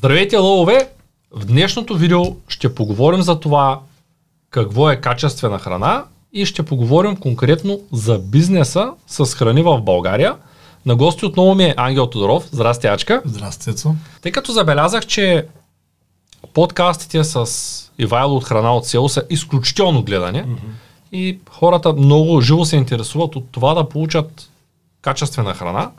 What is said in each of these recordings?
Здравейте, лъвове! В днешното видео ще поговорим за това какво е качествена храна и ще поговорим конкретно за бизнеса с храни в България. На гости отново ми е Ангел Тодоров. Здрасти, Ачка. Здрасти, Цецо. Тъй като забелязах, че подкастите с Ивайло от храна от село са изключително гледани mm-hmm. и хората много живо се интересуват от това да получат качествена храна.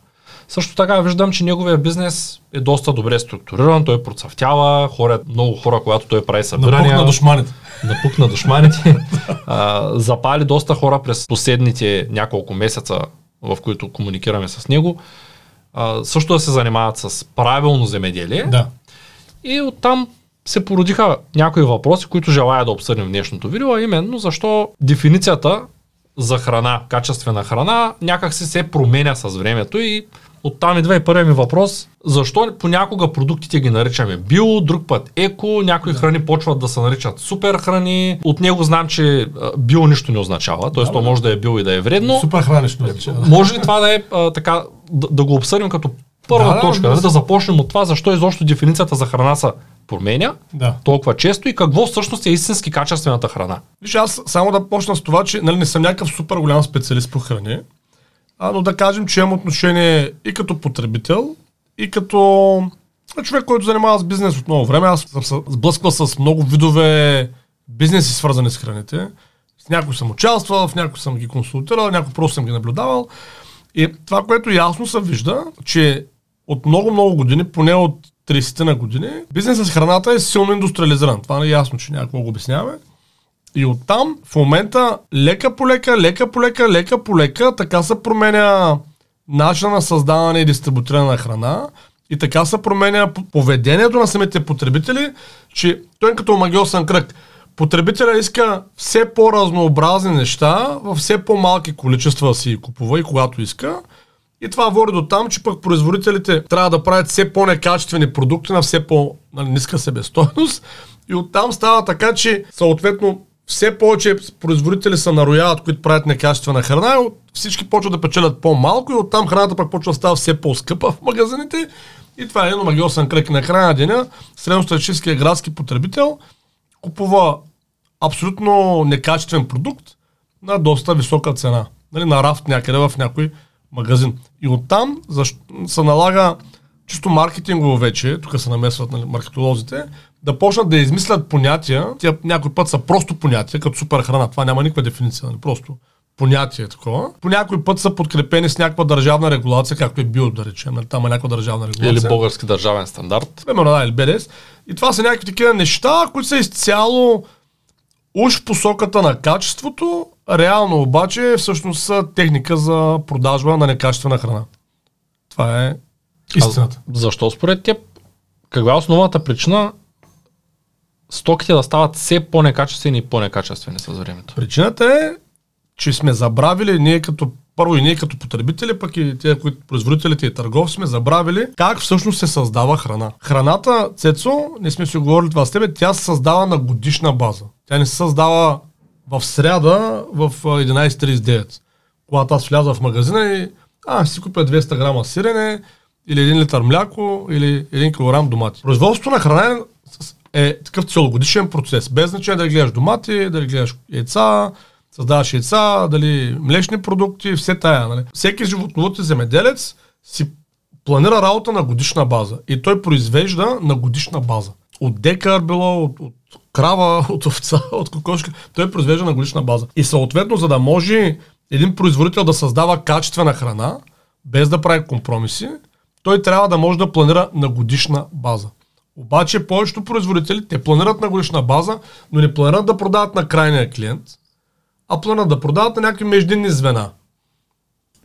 Също така виждам, че неговия бизнес е доста добре структуриран, той процъфтява, хора, много хора, когато той прави събирания. Напук на душманите. Напук на душманите. а, запали доста хора през последните няколко месеца, в които комуникираме с него. А, също да се занимават с правилно земеделие. Да. И оттам се породиха някои въпроси, които желая да обсъдим в днешното видео, а именно защо дефиницията за храна, качествена храна, някак се се променя с времето и Оттам идва и първият ми въпрос. Защо понякога продуктите ги наричаме био, друг път еко, някои да. храни почват да се наричат супер храни. От него знам, че био нищо не означава, т.е. Да, то може да е био и да е вредно. Супер храни не означава. Може ли това да е а, така, да, да го обсъдим като първа да, точка, да, да, да започнем от това, защо изобщо дефиницията за храна се променя да. толкова често и какво всъщност е истински качествената храна. Виж, аз само да почна с това, че нали, не съм някакъв супер голям специалист по храни, а, но да кажем, че имам отношение и като потребител, и като човек, който занимава с бизнес от много време. Аз съм сблъсквал с много видове бизнеси, свързани с храните. С някои съм участвал, в някои съм ги консултирал, някои просто съм ги наблюдавал. И това, което ясно се вижда, че от много-много години, поне от 30 на години, бизнесът с храната е силно индустриализиран. Това не е ясно, че някакво го обясняваме. И оттам в момента лека по лека, лека по лека, лека по лека, така се променя начина на създаване и дистрибутиране на храна и така се променя поведението на самите потребители, че той е като магиосен кръг. Потребителя иска все по-разнообразни неща в все по-малки количества си купува и когато иска. И това води до там, че пък производителите трябва да правят все по-некачествени продукти на все по-ниска себестойност. И оттам става така, че съответно все повече производители са нарояват, които правят некачествена храна, всички почват да печелят по-малко и оттам храната пък почва да става все по-скъпа в магазините. И това е едно магиосен кръг на края деня. Средностатическия градски потребител купува абсолютно некачествен продукт на доста висока цена. Нали, на рафт някъде в някой магазин. И оттам защо, се налага чисто маркетингово вече, тук се намесват нали, маркетолозите, да почнат да измислят понятия, тя някой път са просто понятия, като супер храна, това няма никаква дефиниция, нали, просто понятие такова. По някой път са подкрепени с някаква държавна регулация, както е био, да речем, нали, там е някаква държавна регулация. Или български държавен стандарт. Примерно, да, или БДС. И това са някакви такива неща, които са изцяло уж в посоката на качеството, реално обаче всъщност са техника за продажба на некачествена храна. Това е истината. А защо според теб, каква е основната причина стоките да стават все по-некачествени и по-некачествени с времето? Причината е, че сме забравили ние като първо и ние като потребители, пък и тези, които производителите и търговци сме забравили как всъщност се създава храна. Храната, Цецо, не сме си говорили това с тебе, тя се създава на годишна база. Тя не се създава в сряда в 11.39. Когато аз вляза в магазина и а, си купя 200 грама сирене, или 1 литър мляко, или 1 кг домати. Производството на храна е такъв целогодишен процес. Без значение дали гледаш домати, дали гледаш яйца, създаваш яйца, дали млечни продукти, все тая. Нали? Всеки животновод и земеделец си планира работа на годишна база. И той произвежда на годишна база. От декар било, от, от крава, от овца, от кокошка. Той произвежда на годишна база. И съответно, за да може един производител да създава качествена храна, без да прави компромиси, той трябва да може да планира на годишна база. Обаче повечето производители, те планират на годишна база, но не планират да продават на крайния клиент, а планират да продават на някакви междинни звена.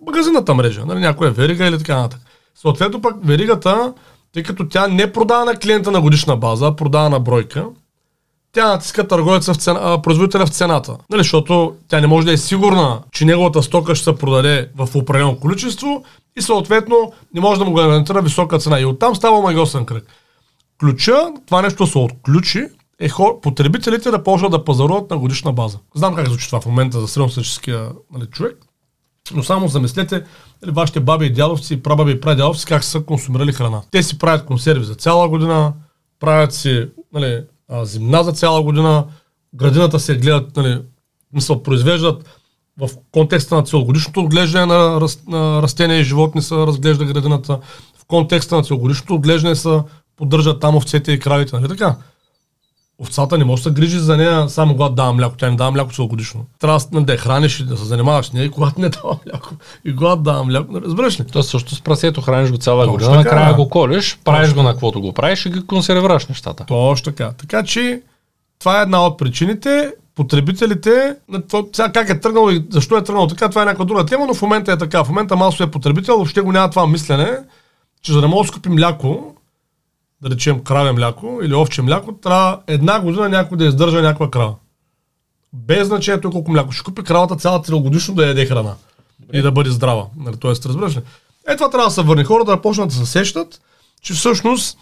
Магазината мрежа, нали, някоя верига или така нататък. Съответно пък веригата, тъй като тя не продава на клиента на годишна база, а продава на бройка, тя натиска търговеца в цена, производителя в цената. Нали, защото тя не може да е сигурна, че неговата стока ще се продаде в определено количество и съответно не може да му гарантира висока цена. И оттам става магиосен кръг. Ключа, това нещо се отключи, е хор, потребителите да почват да пазаруват на годишна база. Знам как звучи това в момента за средностатическия нали, човек, но само замислете нали, вашите баби и дядовци, прабаби и прадядовци как са консумирали храна. Те си правят консерви за цяла година, правят си нали, зимна за цяла година, градината се гледат, нали, мисъл, произвеждат в контекста на целогодишното отглеждане на, растения и животни се разглежда градината, в контекста на целогодишното отглеждане се поддържат там овцете и кравите, нали така? Овцата не може да се грижи за нея само когато дава мляко. Тя не дава мляко целогодишно. Трябва да я храниш и да се занимаваш с нея, и когато не дава мляко. И когато дава мляко. нали, Разбираш ли? То също с прасето храниш го цяла година, накрая го колиш, правиш го на каквото го правиш и ги консервираш нещата. Точно така. Така че това е една от причините. Потребителите, сега как е тръгнало и защо е тръгнало така, това е някаква друга тема, но в момента е така. В момента масовия потребител въобще го няма това мислене, че за да може да си купи мляко, да речем краве мляко или овче мляко, трябва една година някой да издържа някаква крава. Без значението колко мляко. Ще купи кравата цялата целогодишно да яде храна. И да бъде здрава. Нали, Тоест, разбираш ли? Е, това трябва да се върне. Хората да почнат да се сещат, че всъщност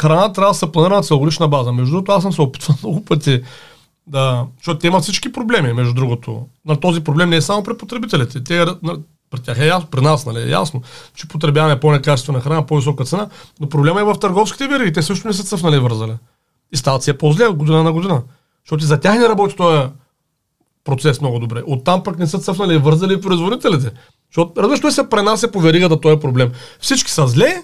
храна трябва да се планира на целогодишна база. Между другото, аз съм се опитвал много пъти да... Защото те имат всички проблеми, между другото. На този проблем не е само при потребителите. Те, при тях е ясно, при нас нали, е ясно, че потребяваме по-некачествена храна, по-висока цена, но проблема е в търговските вериги. Те също не са цъфнали вързали. И стават си е по-зле от година на година. Защото и за тях не работи този процес много добре. Оттам пък не са цъфнали и вързали производителите. Защото, разбираш, той се пренася по веригата този проблем. Всички са зле,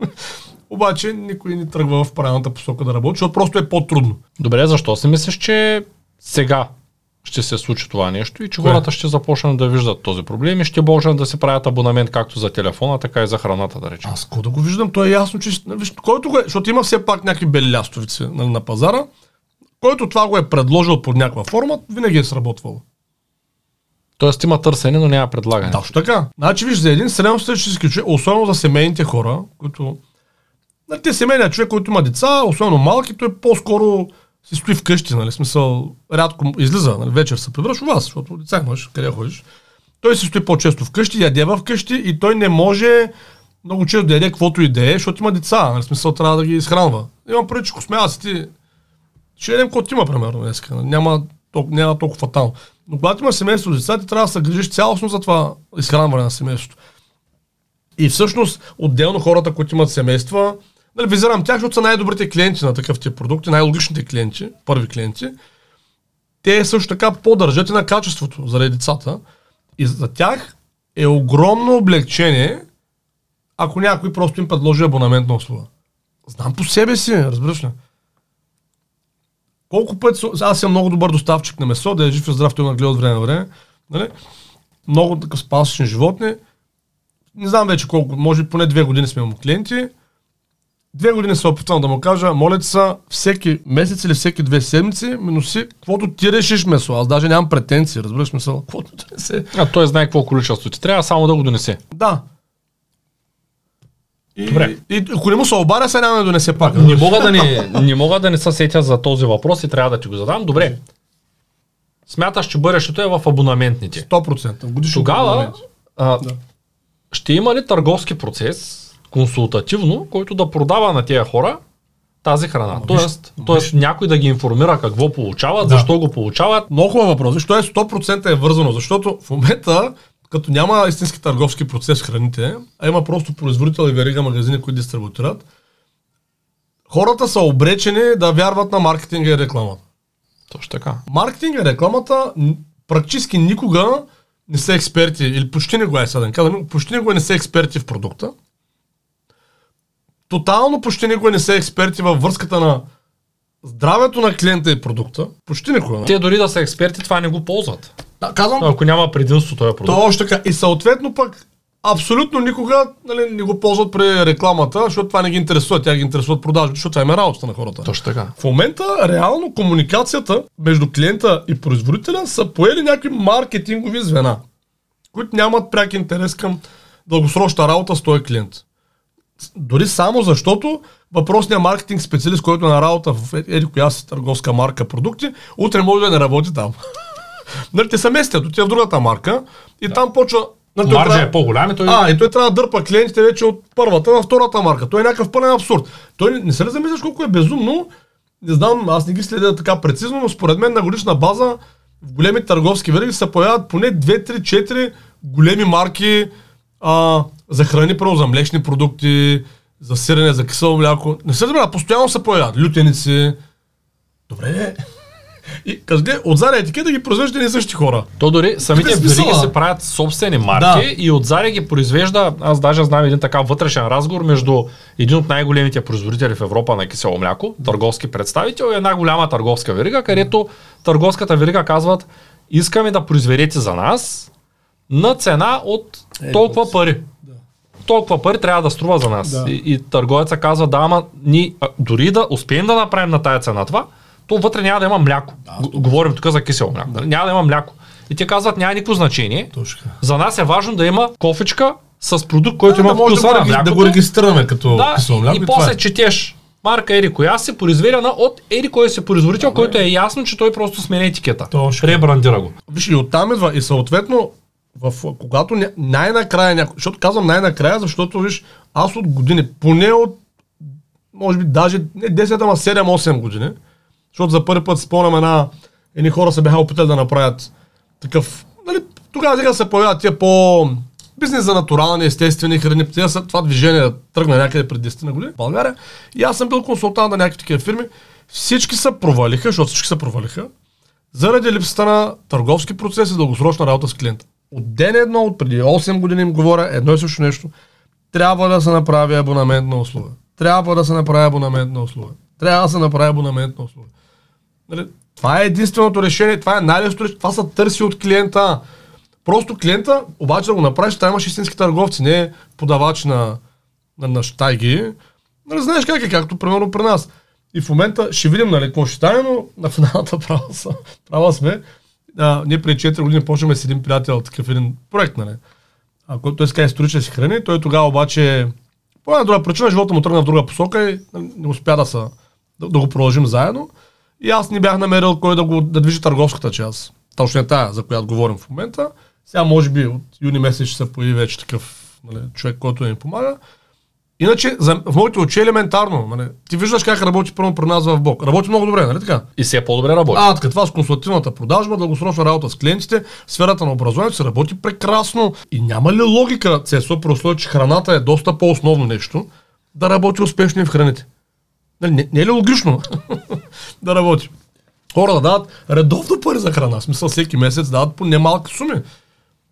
обаче никой не тръгва в правилната посока да работи, защото просто е по-трудно. Добре, защо си мислиш, че сега ще се случи това нещо и че Кое? хората ще започнат да виждат този проблем и ще можем да се правят абонамент както за телефона, така и за храната, да речем. Аз да го виждам, то е ясно, че... Виж, който го е, защото има все пак някакви бели лястовици на, на пазара, който това го е предложил под някаква форма, винаги е сработвало. Тоест има търсене, но няма предлагане. Точно така. Значи, виж, за един средностатистически човек, особено за семейните хора, които... Нали, те семейният човек, който има деца, особено малки, той по-скоро си стои вкъщи, нали, смисъл, рядко излиза, нали, вечер се прибираш у вас, защото деца имаш, къде ходиш. Той си стои по-често вкъщи, ядева вкъщи и той не може много често да яде каквото и да е, защото има деца, нали, смисъл трябва да ги изхранва. Имам преди, че космеяците, ще ядем каквото има, примерно, днес. Няма, толкова, няма толкова фатално. Но когато има семейство с деца, ти трябва да се грижиш цялостно за това изхранване на семейството. И всъщност, отделно хората, които имат семейства, нали, визирам тях, защото са най-добрите клиенти на такъв тип продукти, най-логичните клиенти, първи клиенти. Те също така по-държат и на качеството заради децата. И за тях е огромно облегчение, ако някой просто им предложи абонаментна услуга. Знам по себе си, разбираш ли? Колко пъти, аз съм много добър доставчик на месо, да е жив и здрав, той ме гледа от време на време. Нали? Много такъв спасични животни. Не знам вече колко, може би поне две години сме му клиенти. Две години се опитвам да му кажа, моля ти са, всеки месец или всеки две седмици ми носи, каквото ти решиш месо. Аз даже нямам претенции, разбираш мисъл, каквото ти не се. А той знае какво количество ти трябва, само да го донесе. Да. И, Добре. И, ако не му се обаря, сега няма да донесе пак. Не мога да не, не мога да не се сетя за този въпрос и трябва да ти го задам. Добре. Смяташ, че бъдещето е в абонаментните. 100%. Годишно Тогава абонамент. а, Да. ще има ли търговски процес, консултативно, който да продава на тези хора тази храна? Ама тоест, виж, тоест някой да ги информира какво получават, Да. защо го получават. Много хубав въпрос. Защо е 100% е вързано? Защото в момента, като няма истински търговски процес в храните, а има просто производител и верига магазини, които дистрибутират, хората са обречени да вярват на маркетинга и рекламата. Точно така. Маркетинга и рекламата практически никога не са експерти, или почти не го е не кажа, но почти никога не са експерти в продукта. Тотално почти никога не са експерти във връзката на здравето на клиента и продукта. Почти никога. Не? Те дори да са експерти, това не го ползват. Да, казвам, Ако няма предимство този продукт. Точно така. И съответно пък абсолютно никога нали, не го ползват при рекламата, защото това не ги интересува. Тя ги интересуват продажбите, защото това им е работата на хората. Точно така. В момента реално комуникацията между клиента и производителя са поели някакви маркетингови звена, които нямат пряк интерес към дългосрочна работа с този клиент. Дори само защото въпросният маркетинг специалист, който е на работа в еди коя си търговска марка продукти, утре може да не работи там. нали, те се местят, отива в другата марка и там почва... Нали, Маржа трябва- е по-голям и той... а, и той трябва да дърпа клиентите вече от първата на втората марка. Той е някакъв пълен абсурд. Той не, не се ли замисляш колко е безумно? Не знам, аз не ги следя така прецизно, но според мен на годишна база в големи търговски вериги се появяват поне 2, 3, 4 големи марки а, за храни, първо за млечни продукти, за сирене, за кисело мляко. Не се разбира, постоянно се появяват. Лютеници. Добре, и гледа, отзади етикета ги произвежда не същи хора. То дори самите смисъл, вериги се правят собствени марки Да. и отзади ги произвежда, аз даже знам един така вътрешен разговор между един от най-големите производители в Европа на кисело мляко, търговски представител и една голяма търговска верига, където търговската верига казват искаме да произведете за нас на цена от Е, толкова да. пари. Толкова пари трябва да струва за нас. Да. И, и търговеца казва, да, ама ни, а, дори да успеем да направим на тая цена това, то вътре няма да има мляко. Г- Говорим тук за кисело мляко. нали? Няма да има мляко. И те казват, няма никакво значение. Точно. За нас е важно да има кофичка с продукт, който има да може да вкуса го, на реги- да млякото. го регистрираме като Да, кисело мляко. и това после е. четеш марка Ери коя си, произведена от Ери кой си производител, който е ясно, че той просто сменя етикета. Точно. Ребрандира го. Виж, и оттам идва. И съответно, в, когато най-накрая някой, защото казвам най-накрая, защото виж, аз от години, поне от, може би даже не 10, ама 7-8 години, защото за първи път спомням една, едни хора се бяха опитали да направят такъв, нали, тогава сега се появяват тия по бизнес за натурални, естествени храни. Това движение тръгна някъде пред 10 на години в България. И аз съм бил консултант на някакви такива фирми. Всички се провалиха, защото всички се провалиха заради липсата на търговски процес и дългосрочна работа с клиента. От ден едно, от преди 8 години им говоря едно и също нещо. Трябва да се направи абонаментна услуга. Трябва да се направи абонаментна услуга. Трябва да се направи абонаментна услуга. Нали? Това е единственото решение, това е най-лесното решение, това се търси от клиента. Просто клиента, обаче да го направиш, трябва имаш истински търговци, не подавач на, на, на щайги. Нали, знаеш как е, както примерно при нас. И в момента ще видим нали, какво ще стане, но на финалната права, са, права сме. А, ние преди 4 години почнахме с един приятел такъв един проект, нали, а, който той иска исторически храни. Той тогава обаче, по една друга причина, живота му тръгна в друга посока и нали, не успя да, са, да, да го продължим заедно. И аз не бях намерил кой да го да движи търговската част. Точно е тая, за която говорим в момента. Сега може би от юни месец ще се появи вече такъв нали, човек, който да ни помага. Иначе, за, в моите очи е елементарно. Нали, ти виждаш как работи първо при нас в Бог. Работи много добре, нали така? И все по-добре работи. А, така това с консултативната продажба, дългосрочна работа с клиентите, сферата на образованието се работи прекрасно. И няма ли логика, Цесо, при условие, че храната е доста по-основно нещо, да работи успешно и в храните? Нали, Не, не е ли логично да работи? Хора да дават редовно пари за храна, в смисъл всеки месец дават по немалки суми.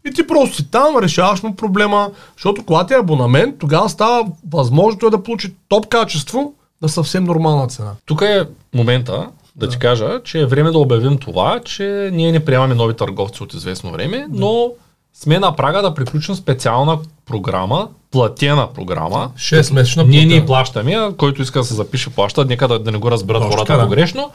И ти просто си там, решаваш му проблема, защото когато е абонамент, тогава става възможно той да получи топ качество на съвсем нормална цена. Тук е момента да, ти кажа, че е време да обявим това, че ние не приемаме нови търговци от известно време, но сме на прага да приключим специална програма, платена програма. 6 месечна Ние ни плащаме, който иска да се запише плаща, нека да, да не го разберат хората да. погрешно.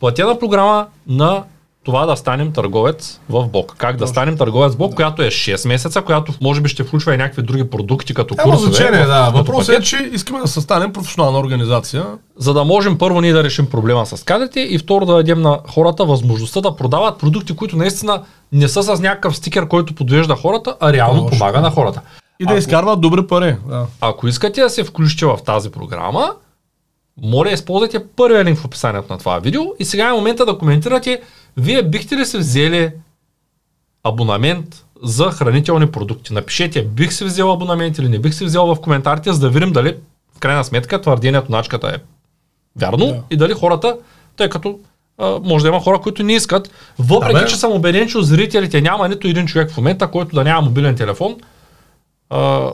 Платена програма на това да станем търговец в Бог. Как да станем търговец в Бог, която е 6 месеца, която може би ще включва и някакви други продукти, като Няма курсове. значение, да. Въпросът е, че искаме да състанем професионална организация. за да можем първо ние да решим проблема с кадрите и второ да дадем на хората възможността да продават продукти, които наистина не са с някакъв стикер, който подвежда хората, а реално Точно. помага на хората. И да Ако- изкарват добри пари. Да. Ако искате да се включите в тази програма, моля използвайте първия линк в описанието на това видео и сега е момента да коментирате, вие бихте ли се взели абонамент за хранителни продукти. Напишете, бих си взел абонамент или не бих си взел в коментарите, за да видим дали в крайна сметка твърдението на ачката е вярно Да. и дали хората, тъй като а, може да има хора, които не искат, въпреки Да, че съм убеден, че зрителите няма нито един човек в момента, който да няма мобилен телефон а,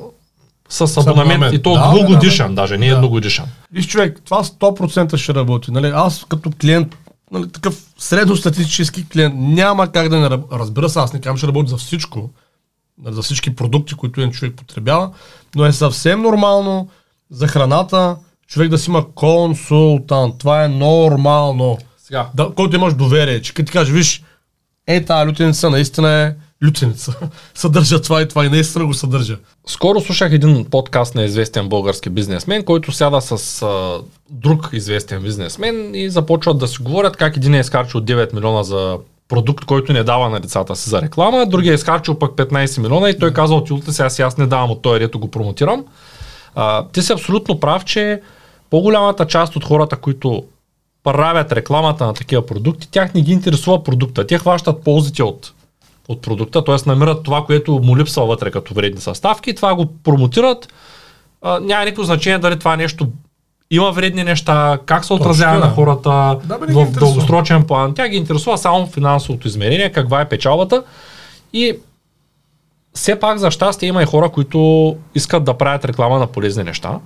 с абонамент, и то Да, двугодишен, да, даже не Да. едногодишен. Виж човек, това 100% ще работи. Нали? Аз като клиент, нали, такъв средностатистически клиент, няма как да не разбира се, аз не казвам, ще работи за всичко, нали, за всички продукти, които един човек потребява, но е съвсем нормално за храната човек да си има консултант. Това е нормално. Сега, Да, който имаш доверие, че като ти каже, виж, е тази лютеница наистина е лютеница. съдържа това и това и наистина го съдържа. Скоро слушах един подкаст на известен български бизнесмен, който сяда с а, друг известен бизнесмен и започват да си говорят как един е изкарчил 9 милиона за продукт, който не дава на децата си за реклама, другия е изкарчил пък 15 милиона и той казал, ти улта сега си аз не давам от този рето го промотирам. А, ти си абсолютно прав, че по-голямата част от хората, които правят рекламата на такива продукти, тях не ги интересува продукта. Те хващат ползите от, от продукта, т.е. намират това, което му липсва вътре като вредни съставки, това го промотират а, няма никакво значение дали това нещо има вредни неща, как се отразява Точно, на хората Да, бе, в дългосрочен план. Тя ги интересува само финансовото измерение, каква е печалбата. И все пак за щастие има и хора, които искат да правят реклама на полезни неща.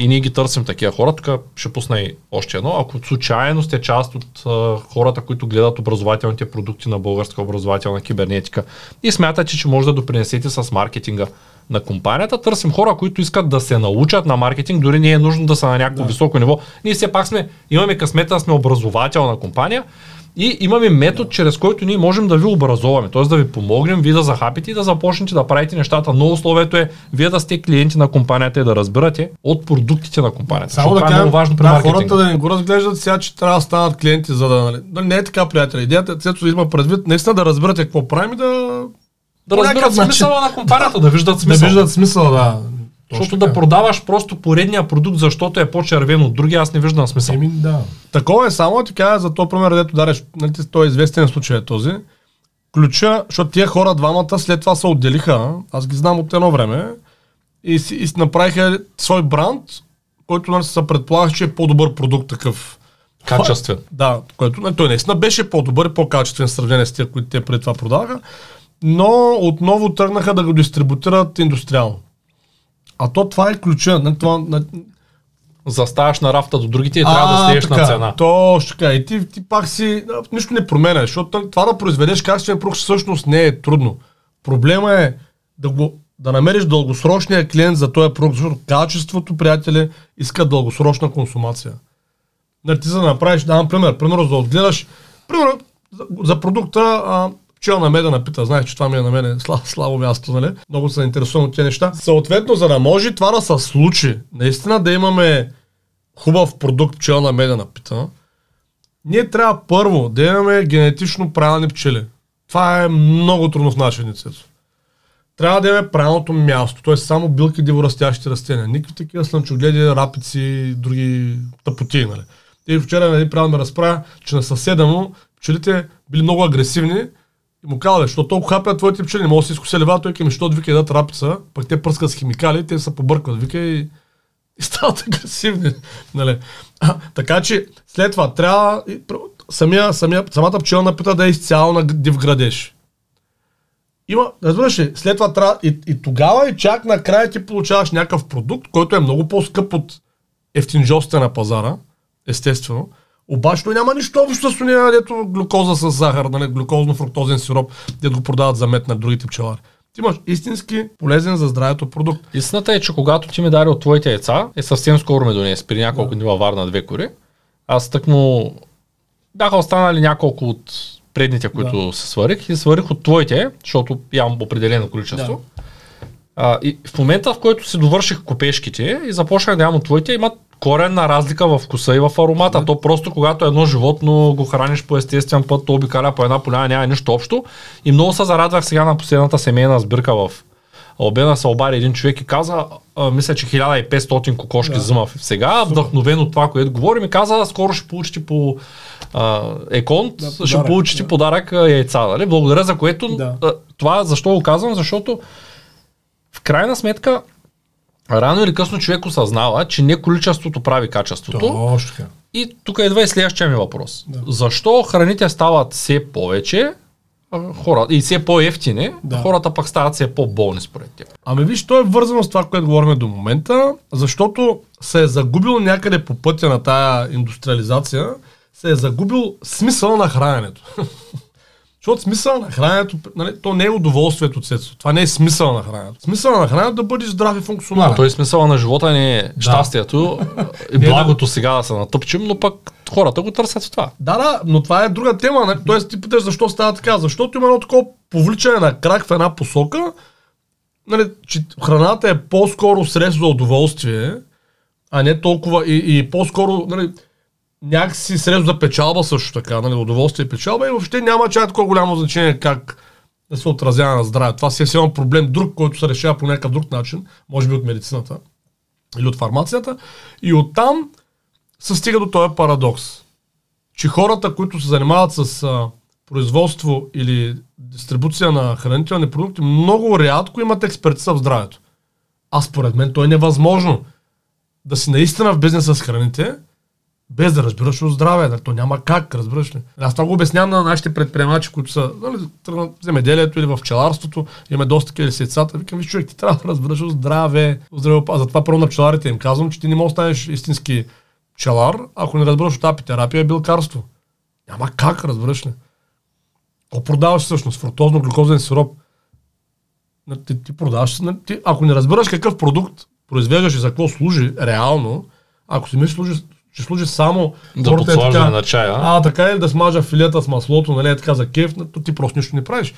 И ние ги търсим такива хора. Тук ще пусна и още едно. Ако случайно сте част от а, хората, които гледат образователните продукти на българска образователна кибернетика и смятате, че може да допринесете с маркетинга на компанията, търсим хора, които искат да се научат на маркетинг, дори не е нужно да са на някакво Да. високо ниво. Ние все пак сме, имаме късмета сме образователна компания и имаме метод, чрез който ние можем да ви образоваме, т.е. да ви помогнем, вие да захапите и да започнете да правите нещата, но условието е вие да сте клиенти на компанията и да разбирате от продуктите на компанията. Само да това е много важно при да, хората да не го разглеждат сега, че трябва да станат клиенти, за да... Нали, не е така, приятели. Идеята е, цето има предвид, наистина да разберете какво правим и да... да разбират смисъла на компанията, да виждат Да смисъл. виждат смисъл, да. Защото да продаваш просто поредния продукт, защото е по-червен от другия, аз не виждам смисъл. Еми, да. Такова е само, ти кажа за то пример, дето дареш, нали, той е известен случай е този. Ключа, защото тия хора двамата след това се отделиха, аз ги знам от едно време, и си, и си направиха свой бранд, който нали, се предполага, че е по-добър продукт такъв. Качествен. Да, който нали, той наистина беше по-добър и по-качествен в сравнение с тия, които те преди това продаваха, но отново тръгнаха да го дистрибутират индустриално. А то това е ключа. Нали, това, нали, Заставаш на рафта до другите и трябва да стоеш на цена. Точно така. И ти, ти пак си... а, Нищо не променя, защото това да произведеш качествен продукт всъщност не е трудно. Проблема е да, го, да намериш дългосрочния клиент за този продукт, защото качеството, приятели, иска дългосрочна консумация. Нали, ти за да направиш, давам пример, примерно за да отгледаш, примерно за, за продукта, а, пчелна меда напита, знаеш, че това ми е на мен слабо, слабо място, нали? Много се интересувам от тези неща. Съответно, за да може това да се случи, наистина да имаме хубав продукт пчелна медена пита, ние трябва първо да имаме генетично правилни пчели. Това е много трудно в нашия ницето. Трябва да имаме правилното място, т.е. само билки диворастящи растения. Никакви такива слънчогледи, рапици и други тъпоти. Нали. И вчера нали, правилно ме разправя, че на съседа му пчелите били много агресивни и му казали, що толкова хапят твоите пчели, не могат да си изкуси лева, той към, що вика едат рапица, пък те пръскат с химикали, те се побъркват, вика и, и стават агресивни. Нали. А, така че след това трябва и самия, самия, самата пчелна пита да е изцяло на див градеж. Има, разбираш ли, след това трябва и, и тогава и чак накрая ти получаваш някакъв продукт, който е много по-скъп от ефтинжостите на пазара, естествено. Обаче той няма нищо общо с уния, дето глюкоза с захар, нали, глюкозно-фруктозен сироп, дето го продават за мед на другите пчелари. Ти имаш истински полезен за здравето продукт. Истината е, че когато ти ми даде от твоите яйца, е съвсем скоро ме донес, при няколко дни във Варна две кори. Аз тъкмо бяха останали няколко от предните, които се сварих и сварих от твоите, защото имам определено количество. А, и в момента, в който си довърших копешките и започнах да ям от твоите, имат коренна разлика в вкуса и в аромата. То просто когато едно животно го храниш по естествен път, то обикаля по една поляна, няма нищо общо. И много се зарадвах сега на последната семейна сбирка в Обена се обади един човек и каза, а, мисля, че 1500 кокошки да. взима сега, вдъхновен от това, което говорим, и каза, скоро ще получите по а, еконт, Да, да, ще подарък, получите да. подарък яйца. Нали? Благодаря за което. Да. Това защо го казвам? Защото в крайна сметка рано или късно човек осъзнава, че не количеството прави качеството. Точно така. И тук идва и следващия ми въпрос. Да. Защо храните стават все повече хора, и все по-ефтини, да. хората пък стават все по-болни според теб? Ами виж, то е вързано с това, което говорим до момента, защото се е загубил някъде по пътя на тая индустриализация, се е загубил смисъл на храненето. Защото смисъл на храненето, нали, то не е удоволствието, цецо. Това не е смисъл на храненето. Смисъл на храненето е да бъдеш здрав и функционален. Той смисъла на живота ни е щастието и благото сега да се натъпчем, но пък хората го търсят в това. Да, да, но това е друга тема. Нали? Тоест ти питаш защо става така. Защото има едно такова повличане на крак в една посока, нали, че храната е по-скоро средство за удоволствие, а не толкова и, и по-скоро нали, някакси средство за печалба също така, нали, удоволствие и печалба и въобще няма чак такова голямо значение как да се отразява на здраве. Това си е силен проблем друг, който се решава по някакъв друг начин, може би от медицината или от фармацията. И оттам се стига до този парадокс че хората, които се занимават с а, производство или дистрибуция на хранителни продукти, много рядко имат експертиза в здравето. А според мен то е невъзможно да си наистина в бизнеса с храните, без да разбираш от здраве. Нали? То няма как, разбираш ли? Аз това го обяснявам на нашите предприемачи, които са нали, в земеделието или в пчеларството, имаме доста такива сецата. Викам, виж човек, ти трябва да разбираш от здраве, от здраве. А затова първо на пчеларите им казвам, че ти не можеш да станеш истински пчелар, ако не разбираш от апитерапия билкарство. Няма как, разбираш ли? Какво продаваш всъщност? Фруктозно глюкозен сироп. Ти, ти продаваш, ти, ако не разбираш какъв продукт произвеждаш и за какво служи реално, ако си мислиш, служи, ще служи само да подслаждане на чая. А, така или да смажа филета с маслото, нали, е така за кеф, то ти просто нищо не правиш.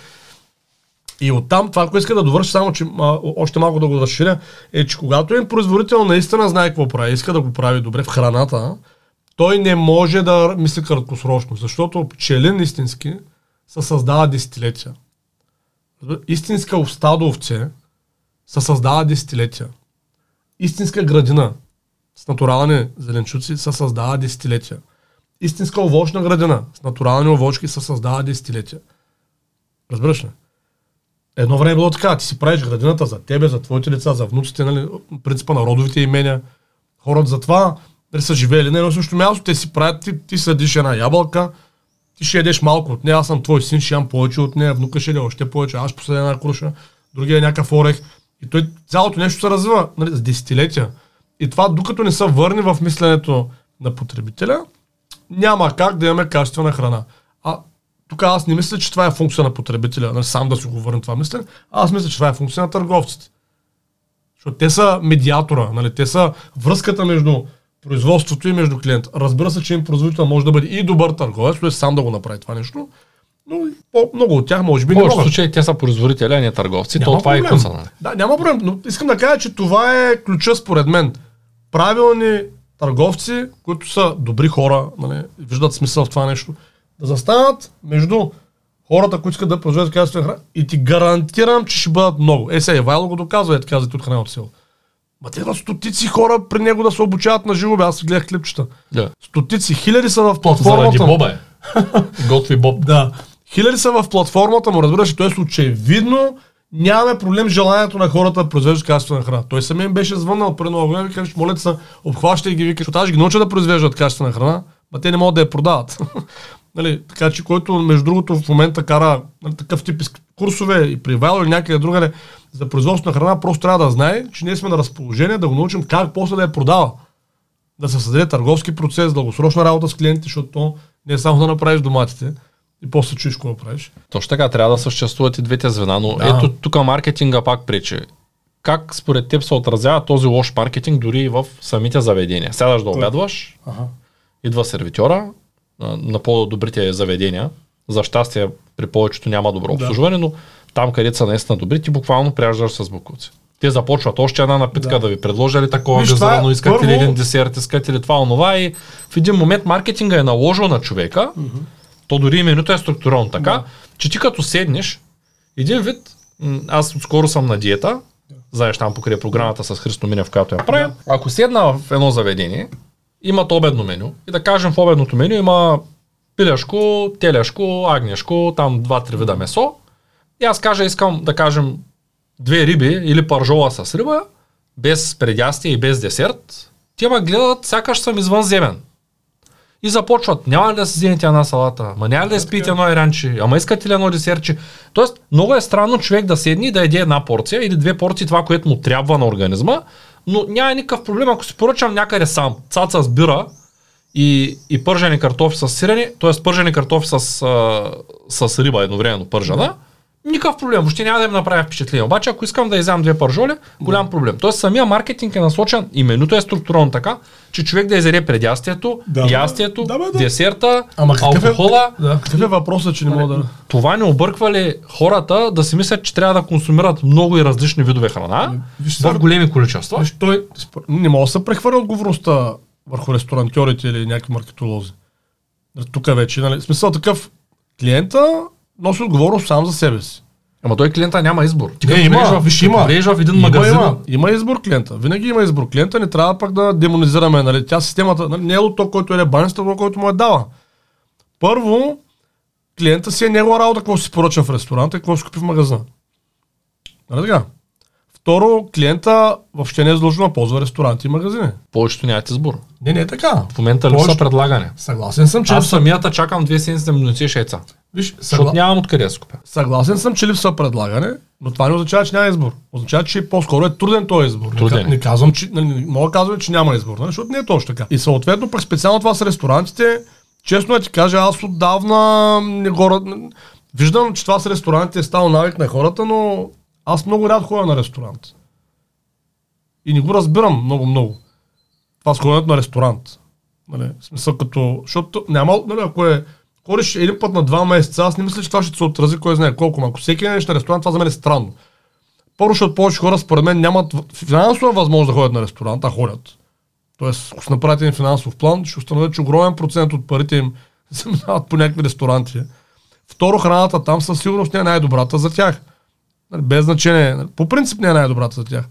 И оттам това, което иска да довърши, само че а, още малко да го разширя, е, че когато един производител наистина знае какво прави, иска да го прави добре в храната, той не може да мисли краткосрочно, защото пчелин истински се създава десетилетия. Истинска уста до овце се създава десетилетия. Истинска градина с натурални зеленчуци се създава десетилетия. Истинска овощна градина с натурални овощки се създава десетилетия. Разбираш ли? Едно време било така, ти си правиш градината за тебе, за твоите деца, за внуците, нали, принципа на родовите имения. Хората за това нали, са живеели на едно също място, те си правят, ти, ти съдиш една ябълка, ти ще ядеш малко от нея, аз съм твой син, ще ям повече от нея, внука ще яде още повече, аз ще една круша, другия е някакъв орех. И той, цялото нещо се развива нали, за десетилетия. И това, докато не се върне в мисленето на потребителя, няма как да имаме качествена храна. А тук аз не мисля, че това е функция на потребителя, нали, сам да си го върна това мислене. Аз мисля, че това е функция на търговците. Защото те са медиатора, нали, те са връзката между производството и между клиента. Разбира се, че им производител може да бъде и добър търговец, т.е. сам да го направи това нещо, но много от тях може би не могат. Случай те са производители, а не търговци, няма то това проблем. е. Нали? Да, няма проблем, но искам да кажа, че това е ключа според мен. Правилни търговци, които са добри хора, нали, виждат смисъл в това нещо, да застанат между хората, които искат да произведат качествена храна и ти гарантирам, че ще бъдат много. Е, сега Ивайло го доказва, е така за от храна от село. Ма те на стотици хора при него да се обучават на живо, аз гледах клипчета. Да. Стотици, хиляди са в платформата. Заради Боба е. Готви Боб. Да. Хиляди са в платформата му, разбираш, т.е. очевидно нямаме проблем с желанието на хората да произвеждат качествена храна. Той самия беше звъннал преди много време каже, моля се, обхващай ги, вика, защото аз ги науча да произвеждат качествена храна, а те не могат да я продават. нали, така че, който между другото в момента кара нали, такъв тип курсове и при Вайло или някъде другаде за производство на храна, просто трябва да знае, че ние сме на разположение да го научим как после да я продава. Да се създаде търговски процес, дългосрочна работа с клиентите, защото то не е само да направиш доматите и после чуеш какво правиш. Точно така, трябва да съществуват и двете звена, но да. ето тук маркетинга пак пречи. Как според теб се отразява този лош маркетинг дори и в самите заведения? Сядаш да обядваш, ага. идва сервитьора на по-добрите заведения. За щастие при повечето няма добро обслужване, да. но там, където са наистина добри, ти буквално пряждаш с букуци. Те започват още една напитка да, да ви предложа ли такова газирано, е искате ли един десерт, искате ли това, онова и в един момент маркетинга е наложил на човека, uh-huh то дори именото е структурирано така, да. че ти като седнеш, един вид, аз отскоро съм на диета, да. знаеш там покрай програмата с Христо Минев, която я правя. Да. Ако седна в едно заведение, имат обедно меню и да кажем в обедното меню има пилешко, телешко, агнешко, там два-три вида месо. И аз кажа, искам да кажем две риби или паржола с риба, без предястие и без десерт. Те ме гледат, сякаш съм извънземен. И започват, няма ли да си вземете една салата, ма няма ли да изпиете едно иранче, ама искате ли едно десерче. Тоест, много е странно човек да седне и да еде една порция или две порции това, което му трябва на организма, но няма никакъв проблем, ако си поръчам някъде сам, цаца с бира и, и пържени картофи с сирене, т.е. пържени картофи с, с, с риба едновременно пържена, да Никакъв проблем, въобще няма да им направя впечатление. Обаче, ако искам да изям две пържоли, голям проблем. Тоест, самия маркетинг е насочен, и менюто е структурирано така, че човек да изяде предястието, да, ястието, да, да. десерта, Ама алкохола. Е, да, какъв е въпросът, че не мога да... Това не обърква ли хората да си мислят, че трябва да консумират много и различни видове храна виж, в големи количества? Виж, той не може да се прехвърля отговорността върху ресторантьорите или някакви маркетолози. Тук вече, нали? Смисъл такъв, клиента носи отговорност сам за себе си. Ама той клиента няма избор. Ти не, има, в, виж, има. в един има, магазин. Има, има избор клиента. Винаги има избор. Клиента не трябва пак да демонизираме. Нали? Тя системата нали? не е то, който е баницата, това, който му е дава. Първо, клиента си е негова работа, какво си поръча в ресторанта и какво си купи в магазина. Нали така? Второ, клиента въобще не е задължено да ползва ресторанти и магазини. Повечето нямат избор. Не, не е така. В момента Повечето- предлагане? Съгласен съм, че Аз липсва- самията чакам две седмици да ми донесеш яйца. Виж, Защото съгла... нямам откъде да си купя. съгласен съм, че липсва предлагане, но това не означава, че няма избор. Означава, че по-скоро е труден този избор. Труден Не, е. не казвам, че, нали, не мога да казвам, че няма избор, нали, защото не е точно така. И съответно, пък специално това с ресторантите, честно да ти кажа, аз отдавна не го... Виждам, че това с ресторантите е стало навик на хората, но аз много рядко ходя на ресторант. И не го разбирам много-много. Това с ходенето на ресторант. Нали, в смисъл като... Защото няма... Нали, ако е ходиш един път на два месеца, аз не мисля, че това ще се отрази кой знае колко. Ако всеки ден на ресторант, това за мен е странно. Първо, защото повече хора, според мен, нямат финансова възможност да ходят на ресторант, а ходят. Тоест, ако си направите един финансов план, ще установят, че огромен процент от парите им се минават по някакви ресторанти. Второ, храната там със сигурност не е най-добрата за тях. Нали, Без значение. нали, По принцип не е най-добрата за тях.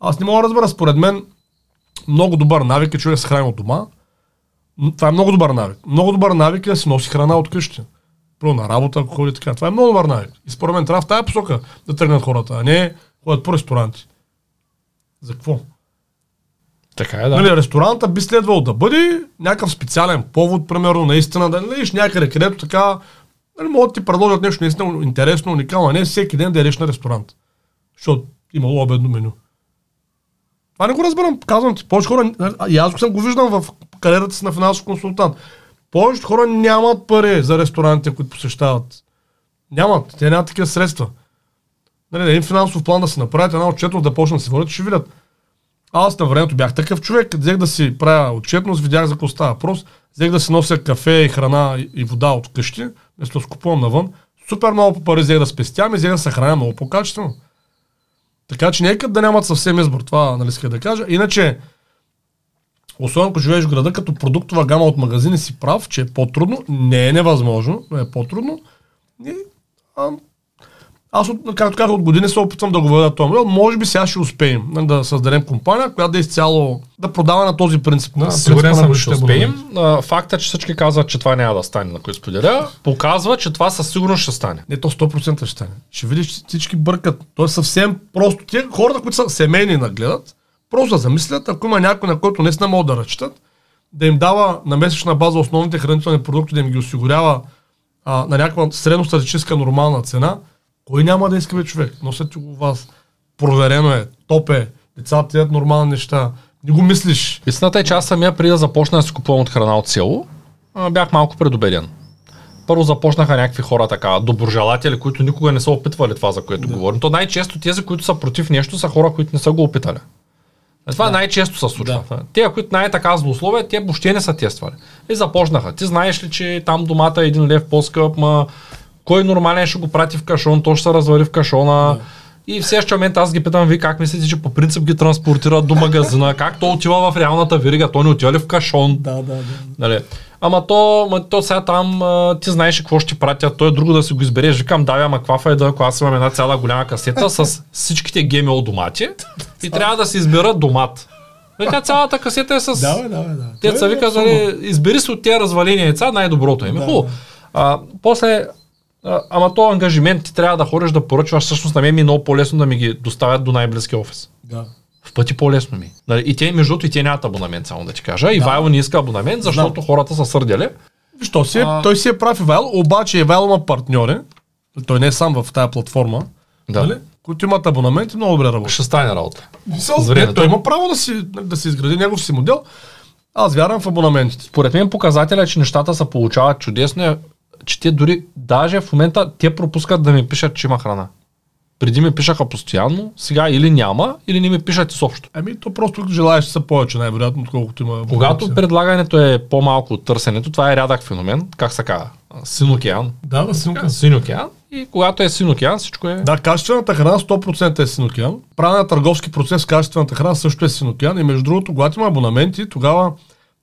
Аз не мога да разбера, според мен, много добър навик е човек се храни от дома. Това е много добър навик. Много добър навик е да си носи храна от къщи. Първо на работа, ако ходи така. Това е много добър навик. И според мен трябва в тази посока да тръгнат хората, а не ходят по ресторанти. За какво? Така е, да. Нали, ресторанта би следвало да бъде някакъв специален повод, примерно, наистина, да не идеш някъде, където така, нали, могат да ти предложат нещо наистина интересно, уникално, а не всеки ден да ядеш на ресторант. Защото имало обедно меню. Това не го разбирам. Казвам ти, повече хора, а, и аз съм го виждам в кариерата си на финансов консултант. Повечето хора нямат пари за ресторантите, които посещават. Нямат. Те нямат такива средства. Нали, един финансов план да си направят, една отчетност да почнат да се водят, ще видят. Аз на времето бях такъв човек, взех да си правя отчетност, видях за какво става въпрос, взех да си нося кафе и храна и- вода от къщи, вместо да скупувам навън. Супер много по пари взех да спестявам и взех да се храня много по-качествено. Така че нека да нямат съвсем избор, това нали да кажа. Иначе, особено ако живееш в града, като продуктова гама от магазини си прав, че е по-трудно, не е невъзможно, но е по-трудно. И, а, аз, от, както казах, от години се опитвам да го въведа този модел. Може би сега ще успеем нали, да създадем компания, която да е изцяло да продава на този принцип. На Сигурен на съм, че ще успеем. А, Факта, че всички казват, че това няма да стане, на който споделя, показва, че това със сигурност ще стане. Не, то 100% ще стане. Ще видиш, че всички бъркат. То е съвсем просто. Тия хората, които са семейни нагледат, просто да замислят, ако има някой, на който наистина могат да разчитат, да им дава на месечна база основните хранителни продукти, да им ги осигурява а, на някаква средностатическа нормална цена, кой няма да иска бе човек? Носят го вас. Проверено е, топ е, децата ядат нормални неща. Не го мислиш. Истината е, че аз самия преди да започна да си купувам от храна от село, бях малко предубеден. Първо започнаха някакви хора така, доброжелатели, които никога не са опитвали това, за което да. говорим. То най-често тези, които са против нещо, са хора, които не са го опитали. Това да. най-често се случва. Да. Те, които най-така злословие, те въобще не са тествали. И започнаха. Ти знаеш ли, че там домата е един лев по-скъп, ма кой нормален ще го прати в кашон, то ще се развари в кашона. Да. И в следващия момент аз ги питам, вие как мислите, че по принцип ги транспортират до магазина, как то отива в реалната верига, то не отива ли в кашон? Да, да, да. Нали? Ама то, ма, то сега там а, ти знаеш какво ще ти пратят, то е друго да си го избереш. Викам, да, ама каква е да, ако аз имам една цяла голяма касета с всичките ГМО домати и трябва да си избера домат. Нали, тя цялата касета е с... Да, бе, да, бе, да. Те са е вика, нали, избери си от тези развалени яйца най-доброто им. Да, Да, Хубаво. А, после, а, ама то ангажимент ти трябва да ходиш да поръчваш, всъщност на мен ми е много по-лесно да ми ги доставят до най-близкия офис. Да. В пъти по-лесно ми. Нали, И те, между другото, и те нямат абонамент, само да ти кажа. И Вайло не иска абонамент, защото хората са сърдяли. Той си, е, А- той си е прав Ивайло, обаче Ивайло има партньори, той не е сам в тая платформа, Да. нали? които имат абонамент и много добре работят. Ще стане работа. Времето. не, той има право да си, да си изгради негов си модел. Аз вярвам в абонаментите. Според мен показателя, е, че нещата се получават чудесно е, че те дори, даже в момента, те пропускат да ми пишат, че има храна. Преди ми пишаха постоянно, сега или няма, или не ми пишат изобщо. Ами, то просто желаеш са повече, най-вероятно, отколкото има. Когато предлагането е по-малко от търсенето, това е рядък феномен, как се казва, син океан. Да, да, синка. Син океан. И когато е син океан, всичко е... Да, качествената храна 100% е синокеан. Правене на търговски процес качествената храна също е синокеан. И между другото, когато има абонаменти, тогава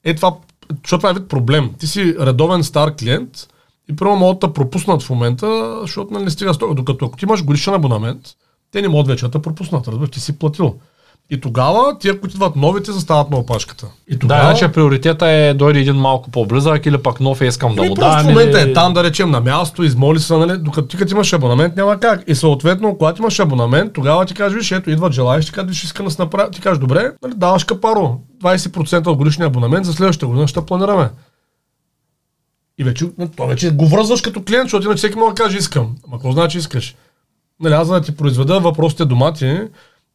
е това, защото това е вид проблем. Ти си редовен стар клиент и първо могат да пропуснат в момента, защото нали, не стига стока. Докато ако ти имаш годишен абонамент, те не могат вече да пропуснат. Разбираш, ти си платил. И тогава тия, които идват новите, застават на опашката. И Да, тогава... иначе приоритета е дойде един малко по-близък или пък нов е искам да Ами му дам. в момента или- е там, да речем, на място, измоли се, нали, докато ти като имаш абонамент, няма как. И съответно, когато имаш абонамент, тогава ти кажеш, виж, ето идват желаящи, казваш, виж, искам да се направя. Ти кажеш, добре, нали, даваш капаро, 20% от годишния абонамент, за следващата година ще планираме. И вече, то вече го връзваш като клиент, защото иначе всеки може да каже, искам. Ама какво значи искаш? Нали, аз за да ти произведа въпросите домати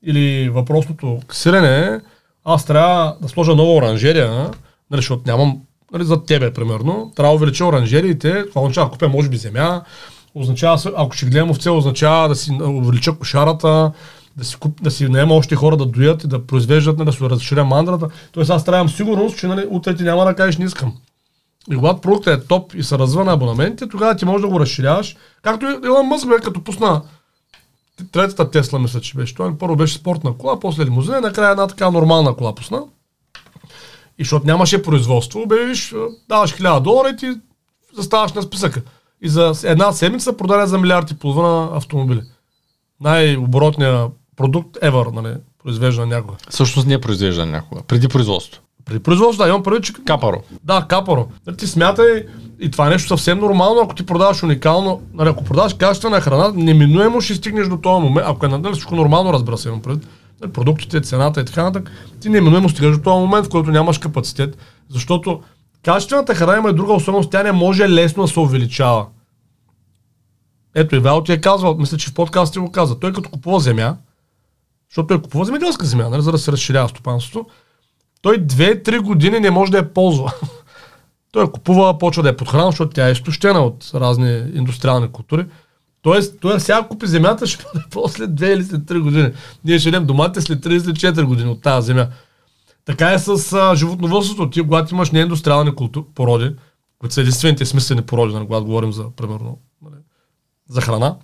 или въпросното сирене, аз трябва да сложа нова оранжерия, нали, защото нямам нали, за тебе, примерно. Трябва да увелича оранжериите, това означава да купя, може би, земя, означава, ако ще гледам овце, означава да си увелича кошарата, да си, куп, да си наема още хора да доят и да произвеждат, нали, да се разширя мандрата. Тоест аз трябва да имам сигурност, че нали, утре ти няма да кажеш не искам. И когато продуктът е топ и се развива на абонаментите, тогава ти можеш да го разширяваш. Както Илон Мъск бе, като пусна третата Тесла, мисля, че беше. Той първо беше спортна кола, после лимузина, накрая една така нормална кола пусна. И защото нямаше производство, обявиш, даваш 1000 долара и ти заставаш на списъка. И за една седмица продаде за милиард и половина автомобили. Най-оборотният продукт ever, нали, произвеждан някога. Всъщност не е произвеждан някога. Преди производство. При производство, да, имам предвид, че Капаро. да, капаро. Нали, Ти смятай, и това е нещо съвсем нормално, ако ти продаваш уникално, нали, ако продаваш качествена храна, неминуемо ще стигнеш до този момент, ако е нали, всичко нормално, разбира се, имам предвид, нали, продуктите, цената и така нататък, ти неминуемо стигаш до този момент, в който нямаш капацитет, защото качествената храна има и друга особеност, тя не може лесно да се увеличава. Ето, Ивайло ти е казвал, мисля, че в подкаст ти го каза. Той като купува земя, защото той купува земеделска земя, нали, за да се разширява стопанството, той 2-3 години не може да я ползва. той купува, почва да я подхранва, защото тя е изтощена от разни индустриални култури. Тоест, той сега купи земята, ще бъде после 2 или след 3 години. Ние ще ядем доматите след 3 или след 4 години от тази земя. Така е с а, животновъдството. Ти, когато имаш неиндустриални култури, породи, които са единствените смислени породи, нали, когато говорим за, примерно, нали, за храна,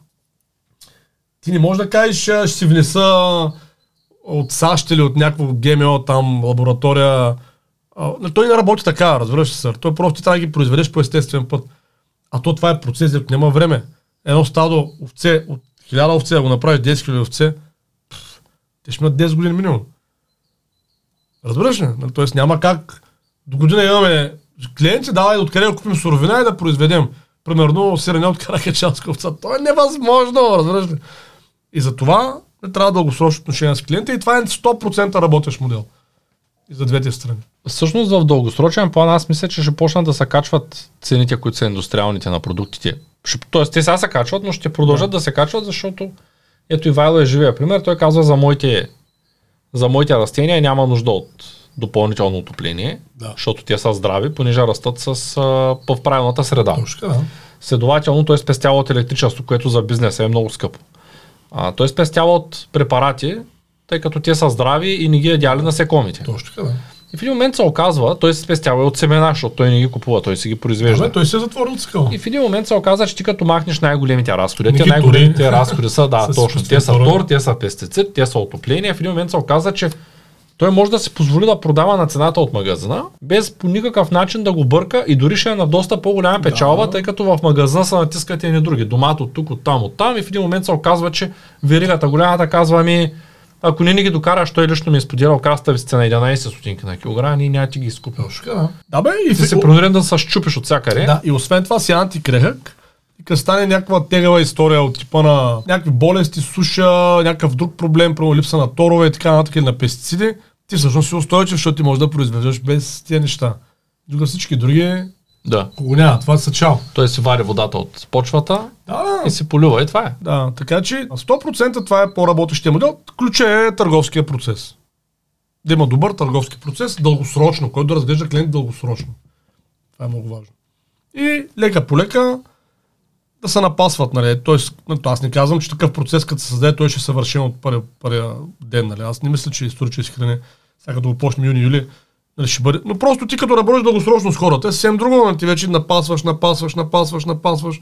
ти не можеш да кажеш, ще си внеса от САЩ или от някакво ГМО там лаборатория. А, но той не работи така, разбираш ли, сър. Той просто трябва да ги произведеш по естествен път. А то това е процес, ако няма време. Едно стадо овце, от хиляда овце, да го направиш 10 000 овце, те ще имат 10 години минимум. Разбираш ли? Нали, Тоест няма как. До година имаме клиенти, давай да откъде да купим суровина и да произведем. Примерно сирене от каракачанска овца. То е невъзможно, разбираш ли? И за това не трябва дългосрочно отношение с клиента и това е 100% работещ модел. И за двете страни. Всъщност в дългосрочен план аз мисля, че ще почнат да се качват цените, които са индустриалните на продуктите. Тоест те сега се качват, но ще продължат да. да се качват, защото ето Ивайло е живия пример. Той казва за моите, за моите растения няма нужда от допълнително отопление, Да. защото те са здрави, понеже растат с, а, в правилната среда. Точно да. Следователно той спестява от електричество, което за бизнеса е много скъпо. А, той спестява от препарати, тъй като те са здрави и не ги ядяли насекомите. Точно така, да. И в един момент се оказва, той се спестява и от семена, защото той не ги купува, той си ги произвежда. Абе, той се е затворил цикъл. И в един момент се оказа, че ти като махнеш най-големите разходи, те най-големите разходи са, да, точно. Те са тор. те са пестицид, те са отопление. В един момент се оказа, че той може да си позволи да продава на цената от магазина, без по никакъв начин да го бърка и дори ще е на доста по-голяма печалба, Да. тъй като в магазина са натискат едни други. Домат от тук, от там, от там и в един момент се оказва, че веригата голямата казва ми, ако не ни ги докараш, той лично ми е споделял краста ви сте на 11 стотинки на килограм, ние няма ти ги изкупим. Да. Да, бе, и Ти в- принуден да се щупиш от всякъде. Да, и освен това си антикрехък. И стане някаква тегава история от типа на някакви болести, суша, някакъв друг проблем, примерно липса на торове и така нататък или на пестициди, ти всъщност си устойчив, защото ти можеш да произвеждаш без тия неща. Друга всички други, да. кого няма, това са чао. Той си вари водата от почвата Да, да. и си полива и това е. Да, така че 100% това е по-работещия модел. Ключа е търговския процес. Да има добър търговски процес, дългосрочно, който да разглежда клиент дългосрочно. Това е много важно. И лека по лека да се напасват, нали. Тоест, нали, аз не казвам, че такъв процес, като се създаде, той ще е съвършен от първия, първия ден, нали. Аз не мисля, че исторически храни, сега като го почне юни-юли, нали, ще бъде. Но просто ти като работиш дългосрочно с хората, е съвсем друго, ти вече напасваш, напасваш, напасваш, напасваш,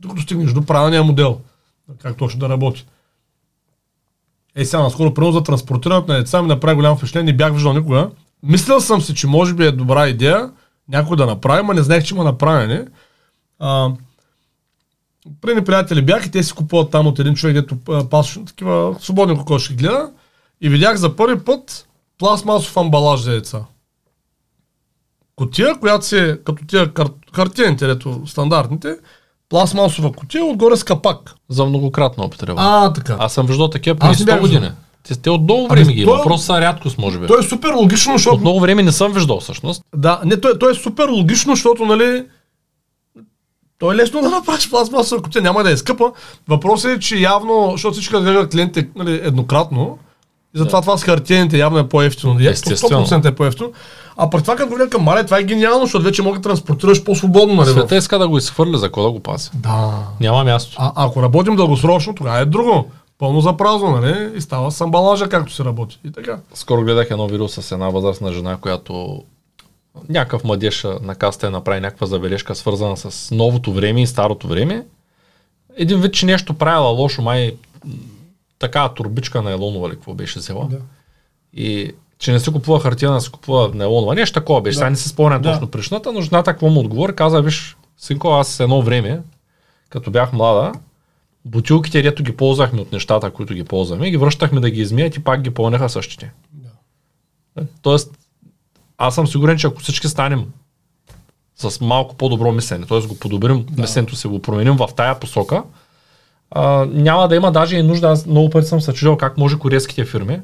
докато стигнеш до правилния модел, как точно да работи. Е, сега наскоро, примерно за транспортирането на деца ми направи голямо впечатление, не бях виждал никога. Мислил съм си, че може би е добра идея някой да направи, но не знаех, че има направене. А, преди приятели бях и те си купуват там от един човек, дето а, пас, такива свободни кокошки гледа. и видях за първи път пластмасов амбалаж за яйца. Котия, която си е като тия кар... хартиените, ето стандартните, пластмасова котия, отгоре с капак. За многократна употреба. А, така. Аз съм виждал такива преди не бях 100 години. Те, те от много Ами, време ги има. то- Просто са рядкост, може би. То е супер логично, защото... От много време не съм виждал всъщност. Да, не, то, е- то е супер логично, защото, нали, то е лесно да направиш пластмасова кутия, няма да е скъпа. Въпросът е, че явно, защото всички гледат клиентите нали, еднократно, и затова това с хартиените явно е по-ефтино. да. Естествено. 100% е по-ефтино. А пък това като го гледам към Мале, това е гениално, защото вече мога да транспортираш по-свободно. Нали, Света иска да го изхвърля, за какво да го пази? Да. Няма място. А, ако работим дългосрочно, тогава е друго. Пълно за празно, нали? И става с амбалажа, както се работи. И така. Скоро гледах едно видео с една възрастна жена, която някакъв младеж на каста е направи някаква забележка, свързана с новото време и старото време. Един вид, че нещо правила лошо, май м, такава турбичка на елонова ли какво беше взела. Да. И че не си купува хартия, да си купува нейлонова. Нещо такова беше. Да. Сега не се спомням Да. точно причината, но жената какво му отговори, каза, виж, синко, аз едно време, като бях млада, бутилките, дето ги ползвахме от нещата, които ги ползваме, ги връщахме да ги измият и пак ги пълняха същите. Е, Тоест, аз съм сигурен, че ако всички станем с малко по-добро мислене, т.е. го подобрим да. мисленето си, го променим в тая посока, а, няма да има даже и нужда. Аз много пъти съм се чудил как може корейските фирми,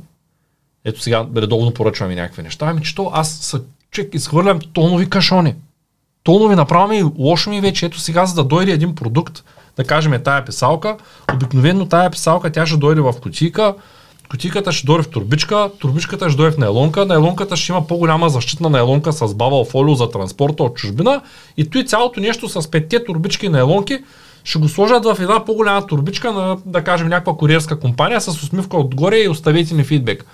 ето сега редовно поръчваме някакви неща, ами че то аз са, човек, изхвърлям тонови кашони. Тонови направо ми лошо ми вече. Ето сега, за да дойде един продукт, да кажем е тая писалка, обикновено тая писалка тя ще дойде в кутийка, кутийката ще дойде в турбичка, турбичката ще дойде в найлонка, найлонката ще има по-голяма защитна найлонка с бавал фолио за транспорта от чужбина и той цялото нещо с петте турбички найлонки ще го сложат в една по-голяма турбичка на, да кажем, някаква куриерска компания с усмивка отгоре и оставете ми фидбек.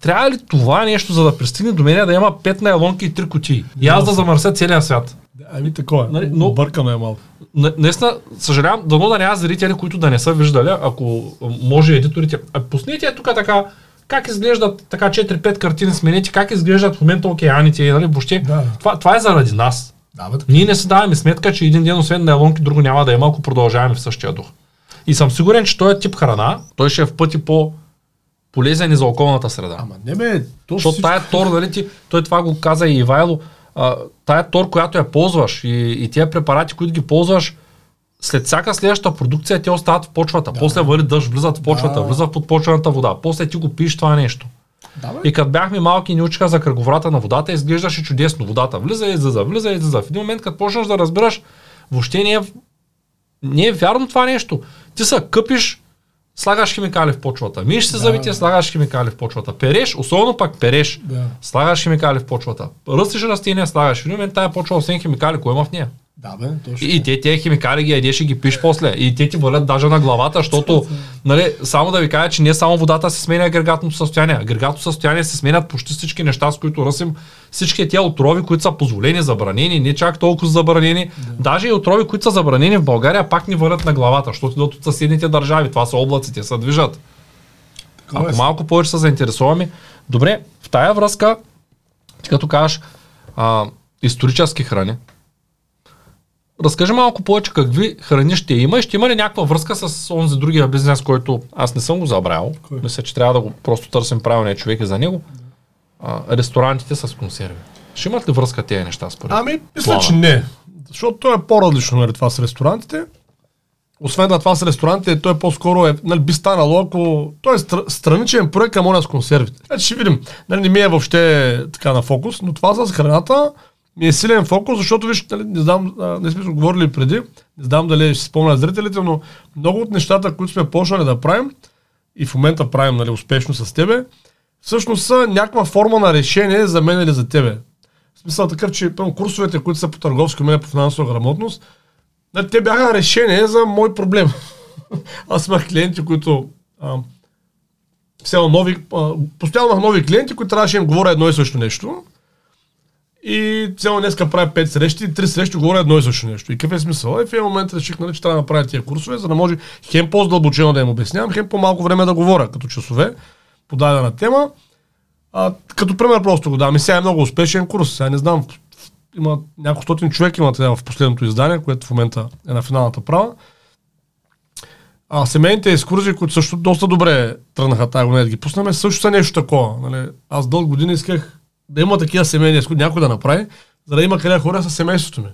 Трябва ли това нещо, за да пристигне до мен, да има 5 найлонки и 3 кутии? И аз да замърся целия свят. Ами такова е. Нали, но- но... Бъркано е малко. На- Наистина, съжалявам, дано да няма зрители, които да не са виждали, ако може едиторите. А пуснете тук така, как изглеждат така 4-5 картини, сменете, как изглеждат в момента океаните, нали, въобще. Да. Това, това е заради нас. Да, бе, Ние не си даваме сметка, че един ден, освен найлонки, друго няма да има, ако продължаваме в същия дух. И съм сигурен, че този тип храна, той ще е в пъти по полезен и за околната среда. Ама не бе, то Защото всичко- тая тор, нали ти, той това го каза и Ивайло, а, тая тор, която я ползваш и, и тия препарати, които ги ползваш, след всяка следваща продукция те остават в почвата. Да. После вали дъжд, влизат в почвата, Да. влизат в подпочвената вода. После ти го пиеш това нещо. Да, бе. И като бяхме малки ни учиха за кръговрата на водата, изглеждаше чудесно. Водата влиза и излиза, влиза и излиза. В един момент, като почнеш да разбираш, въобще не е, не е вярно това нещо. Ти се къпиш, слагаш химикали в почвата. Миеш се Да, зъбите, да. слагаш химикали в почвата. Переш, особено пак переш, Да. слагаш химикали в почвата. Ръстиш растения, слагаш. В един момент тая почва, освен химикали, кое има в нея? Да, бе, точно. И, те тези химикали ги ядеш и ги пиш после. И те ти валят даже на главата, защото, нали, само да ви кажа, че не само водата се сменя агрегатното състояние. Агрегатното състояние се сменят почти всички неща, с които ръсим всички тези отрови, които са позволени, забранени, не чак толкова забранени. Даже и отрови, които са забранени в България, пак ни валят на главата, защото идват от съседните държави. Това са облаците, се движат. Такова е. Ако малко повече се заинтересуваме. Добре, в тая връзка, ти като кажеш а, исторически храни, разкажи малко повече какви храни ще има и ще има ли някаква връзка с онзи другия бизнес, който аз не съм го забравил. Кой? Мисля, че трябва да го просто търсим правилния човек и за него. А, ресторантите с консерви. Ще имат ли връзка тези неща според? Ами, мисля, Плана. че не. Защото то е по-различно, нали, това с ресторантите. Освен да това с ресторантите, то е по-скоро, е, нали, би станало, ако... Той е стр- страничен проект към с консервите. Значи ще видим. Нали, не ми е въобще така на фокус, но това с храната ми е силен фокус, защото виж, нали, не знам, не сме говорили преди, не знам дали ще си спомнят зрителите, но много от нещата, които сме почнали да правим и в момента правим нали, успешно с тебе, всъщност са някаква форма на решение за мен или за тебе. В смисъл такъв, че пълно курсовете, които са по търговски умения по финансова грамотност, нали, те бяха решение за мой проблем. Аз имах клиенти, които все нови, постоянно нови клиенти, които трябваше да им говоря едно и също нещо. И цяло днеска правя 5 срещи, и 3 срещи говоря едно и също нещо. И какъв е смисъл? И в един момент реших, нали, че трябва да направя тия курсове, за да може хем по-задълбочено да им обяснявам, хем по-малко време да говоря като часове по дадена тема. А, като пример просто го давам. И сега е много успешен курс. Сега не знам, има няколко стотин човек имат в последното издание, което в момента е на финалната права. А семейните екскурзии, които също доста добре тръгнаха тази година ги пуснем, също са нещо такова. Нали? Аз дълго години исках да има такива семейни екскурзии, някой да направи, за да има къде хора с семейството ми.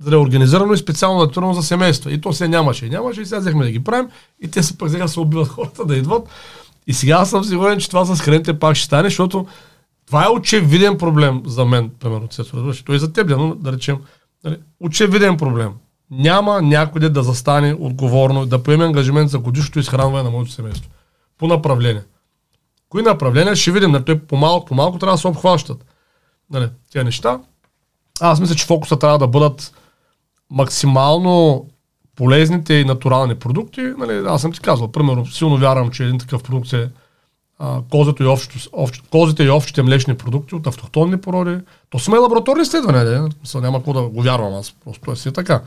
За да е организирано и специално натурално за семейства. И то се нямаше. И нямаше и сега взехме да ги правим. И те се пък взеха се убиват хората да идват. И сега аз съм сигурен, че това с храните пак ще стане, защото това е очевиден проблем за мен, примерно, Цецо, разбираш. Той е за теб, но да речем, нали, очевиден проблем. Няма някъде да застане отговорно, да поеме ангажимент за годишното изхранване на моето семейство. По направление. Кои направления ще видим, нали, той по-малко, по-малко трябва да се обхващат. Нали, тези неща. Аз мисля, че фокуса трябва да бъдат максимално полезните и натурални продукти. Нали, аз съм ти казал, примерно, силно вярвам, че един такъв продукт е а, и общото, общ, козите и общите млечни продукти от автохтонни породи. То сме лабораторни изследвания, не? Са, няма какво да го вярвам аз, просто е си така.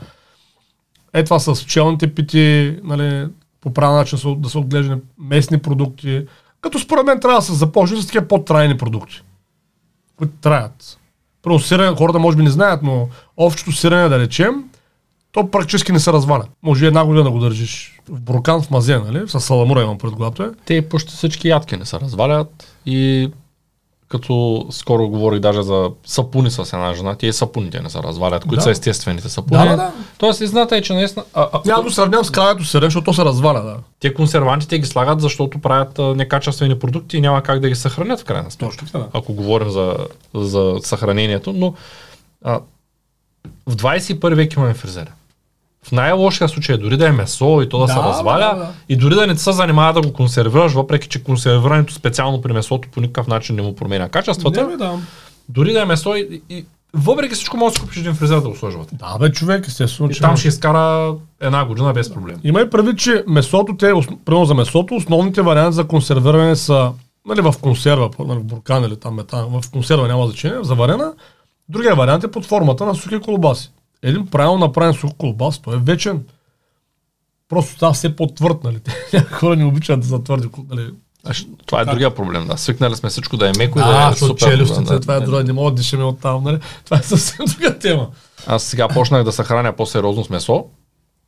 Е това с пчелните пити, нали, по правилен начин да се отглеждат местни продукти, като според мен трябва да се започне с такива по-трайни продукти, които траят. Първо сирене, хората може би не знаят, но общото сирене, да речем, то практически не се разваля. Може една година да го държиш в буркан в мазе, нали? С саламура имам пред е. Те почти всички ядки не се развалят и като скоро говорих даже за сапуни с една жена, и сапуните не се развалят, които Да. са естествените сапуни. Да, да, да. Тоест, истината е, че наистина... А, а, Няма да сравнявам с крайното сирене, защото то се разваля, да. те консервантите ги слагат, защото правят а, некачествени продукти и няма как да ги съхранят в крайна сметка. Точно така, да. Ако говорим за, за съхранението, но а, в 21 век имаме фризера. В най-лошия случай, дори да е месо и то да, Да, се разваля, да, да. и дори да не се занимава да го консервираш, въпреки че консервирането специално при месото по никакъв начин не му променя качествата, Не, да. дори да е месо и, и въпреки всичко може да си купиш един фризер да го сложи вътре. Да, бе, човек, естествено, И че... там ще изкара една година без проблем. Има и предвид, че месото, те, примерно за месото, основните варианти за консервиране са нали, в консерва, нали, в буркан или там метан, в консерва няма значение, за варена. Другия вариант е под формата на сухи колбаси. Един правилно направен сух колбас, той е вечен. Просто става все по-твърд, нали? Някои хора не обичат да са твърди, нали? А, Това е другия проблем, да. Свикнали сме всичко да е меко и Да, е супер. челюстите, да, това е друга, не мога да дишаме от там, нали? Това е съвсем друга тема. Аз сега почнах да се храня по-сериозно с месо.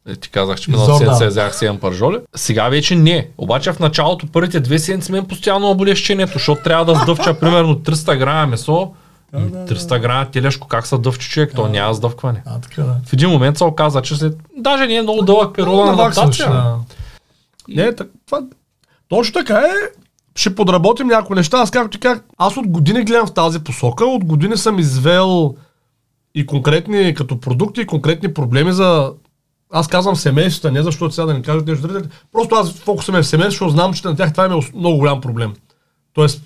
Е, ти казах, че миналата седмица взях 7 пържоли. Сега вече не. Обаче в началото, първите две седмици мен постоянно ме боли щението, защото трябва да сдъвча примерно 300 грама месо. Да, да, 300 грама телешко, как се дъвчи човек, то няма сдъвкване. А, така да. В един момент се оказа, че след... Даже не е много дълъг период на адаптация. да. Не, това, точно така е. Ще подработим някои неща. Аз както ти казах, аз от години гледам в тази посока. От години съм извел и конкретни като продукти, и конкретни проблеми за... Аз казвам семействата, не защото сега да не кажат нещо друго. Просто аз фокусът ми е в семейството, защото знам, че на тях това е много голям проблем. Тоест,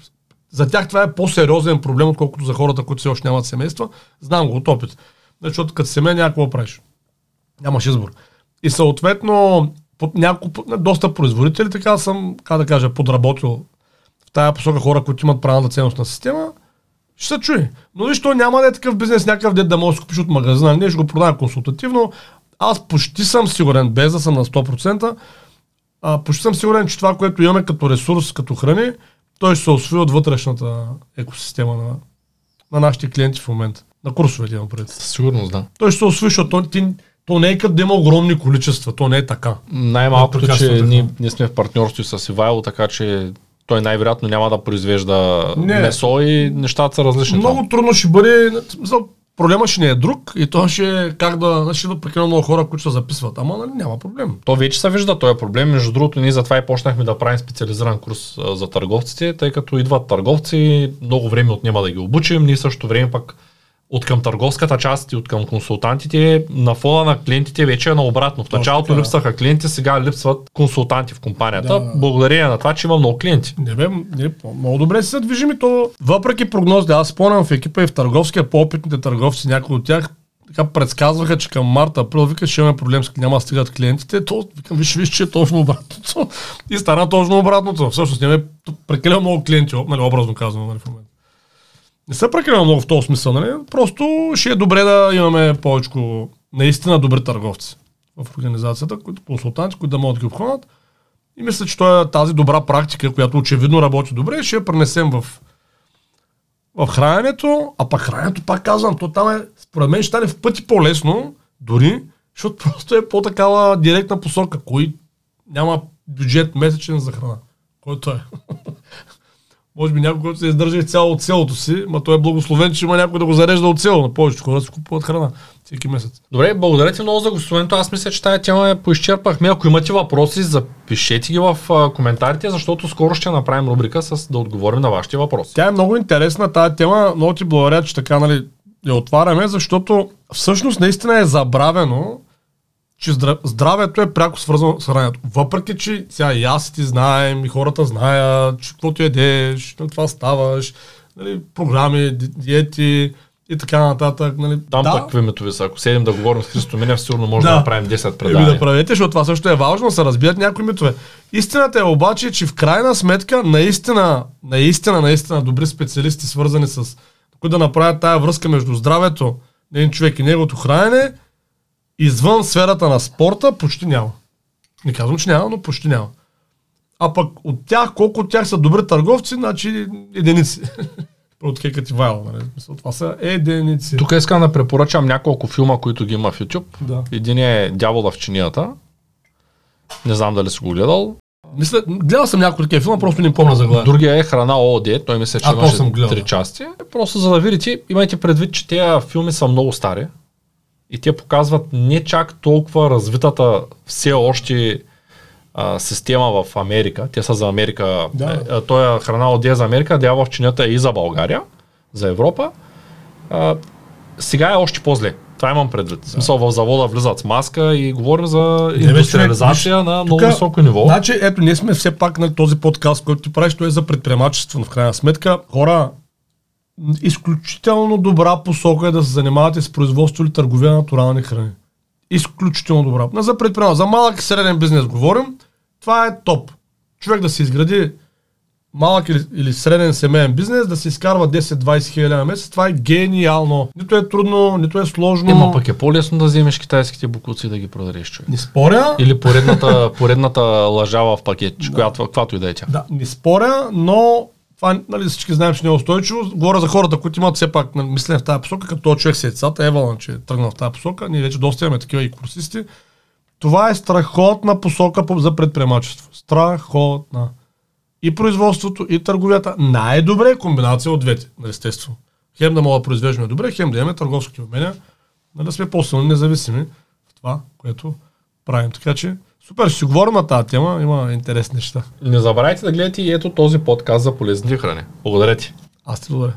за тях това е по-сериозен проблем, отколкото за хората, които все още нямат семейства. Знам го от опит. Защото като семей някакво правиш. Нямаш избор. И съответно, под няколко, доста производители, така съм, как да кажа, подработил в тая посока хора, които имат правилната ценностна система, ще се чуи. Но виж, той няма да е такъв бизнес, някакъв дет да можеш да купиш от магазина, не ще го продавам консултативно. Аз почти съм сигурен, без да съм на 100%, а, почти съм сигурен, че това, което имаме като ресурс, като храни, той ще се освои от вътрешната екосистема на, на нашите клиенти в момента. На курсовете имам пред. Със сигурност, да. Той ще се освои, защото то, ти, то не е да има огромни количества, то не е така. Най-малкото, че ние, ние сме в партньорство с Ивайло, така че той най-вероятно няма да произвежда Не. месо и нещата са различни. Много трудно ще бъде. Проблема ще не е друг и то ще е как да. Значи да прекалено много хора, които ще записват. Ама нали, няма проблем. То вече се вижда този проблем. Между другото, ние затова и почнахме да правим специализиран курс за търговците, тъй като идват търговци, много време отнема да ги обучим, ние също време пък от към търговската част и от към консултантите, на фона на клиентите вече е наобратно. В началото така, липсваха клиенти, сега липсват консултанти в компанията, Да, да. благодарение на това, че има много клиенти. Не бе, не, много добре се движим и то. Въпреки прогнозите, аз спомням в екипа и в търговския, по-опитните търговци, някои от тях така предсказваха, че към март, април, вика, ще имаме проблем с няма да стигат клиентите, то викам, виж, виж, че е точно обратното. И стана точно обратното. Всъщност нямаме прекалено много клиенти, нали, образно казано нали, в момента. Не са прекалено много в този смисъл, нали? Просто ще е добре да имаме повече наистина добри търговци в организацията, които консултанти, които да могат да ги обхванат. И мисля, че това е тази добра практика, която очевидно работи добре, ще я пренесем в, в храненето, а пък храненето, пак казвам, то там е, според мен ще стане в пъти по-лесно, дори, защото просто е по-такава директна посока. Кой няма бюджет месечен за храна. Който е. Може би някой, който се издържа из цяло от селото си, ма той е благословен, че има някой да го зарежда от село. На повечето хора си купуват храна всеки месец. Добре, благодаря ти много за гостуването. Аз мисля, че тази тема я поизчерпахме. Ако имате въпроси, запишете ги в коментарите, защото скоро ще направим рубрика с да отговорим на вашите въпроси. Тя е много интересна тази тема. Много ти благодаря, че така нали, я отваряме, защото всъщност наистина е забравено, че здра- здравето е пряко свързано с храненето. Въпреки, че сега и аз и ти знаем, и хората знаят, че каквото ядеш, на това ставаш, нали, програми, ди- диети и така нататък. Нали. Там да, пък метови са. Ако седим да говорим с Христо Минев, сигурно може да, Да. направим 10 Еми да предавания. правите, защото това също е важно, да се разбият някои митове. Истината е обаче, че в крайна сметка, наистина, наистина, наистина добри специалисти, свързани с които да направят тая връзка между здравето на един човек и неговото хранене, извън сферата на спорта, почти няма. Не казвам, че няма, но почти няма. А пък от тях, колко от тях са добри търговци, значи единици. от кекът и вайл, нали? Това са единици. Тук искам да препоръчам няколко филма, които ги има в YouTube. Да. Един е Дявола в чинията. Не знам дали си го гледал. Мисля, гледал съм някои такива филма, просто не помня заглавие. Другия е Храна ООД. Той мисля, че А, имаше три части. Просто за да видите, имайте предвид, че тези филми са много стари. И те показват не чак толкова развитата все още а, система в Америка. Те са за Америка. Да. Е, а, той е храна е за Америка, Дявола в чинята е и за България, за Европа. А, сега е още по-зле. Това имам предвид. В смисъл в завода влизат с маска и говорим за индустриализация на много тука- високо ниво. Значи, ето, ние сме все пак на този подкаст, който ти правиш, той е за предприемачество, в крайна сметка. Хора, изключително добра посока е да се занимавате с производство или търговия на натурални храни. Изключително добра. Не за предприемач, за малък и среден бизнес говорим. Това е топ. Човек да се изгради малък или, или среден семейен бизнес, да се изкарва 10-20 хиляди на месец, това е гениално. Нито е трудно, нито е сложно. Ема пък е по-лесно да вземеш китайските букуци и да ги продадеш човек. Не споря. Или поредната, поредната лъжа в пакет, която, каквато и да е тя. Да, не споря, но това нали, всички знаем, че не е устойчиво. Говоря за хората, които имат все пак нали, мислене в тази посока, като този човек си е децата, Евалан, че е тръгнал в тази посока. Ние вече доста имаме такива и курсисти. Това е страхотна посока по- за предприемачество. Страхотна. И производството, и търговията. Най-добре е комбинация от двете, нали, естествено. Хем да мога да произвеждаме добре, хем да имаме търговски умения, нали, да сме по-силни, независими в това, което правим. Така че, супер, ще си говорим на тази тема, има интересни неща. Не забравяйте да гледате и ето този подкаст за полезните храни. Благодаря ти. Аз ти благодаря.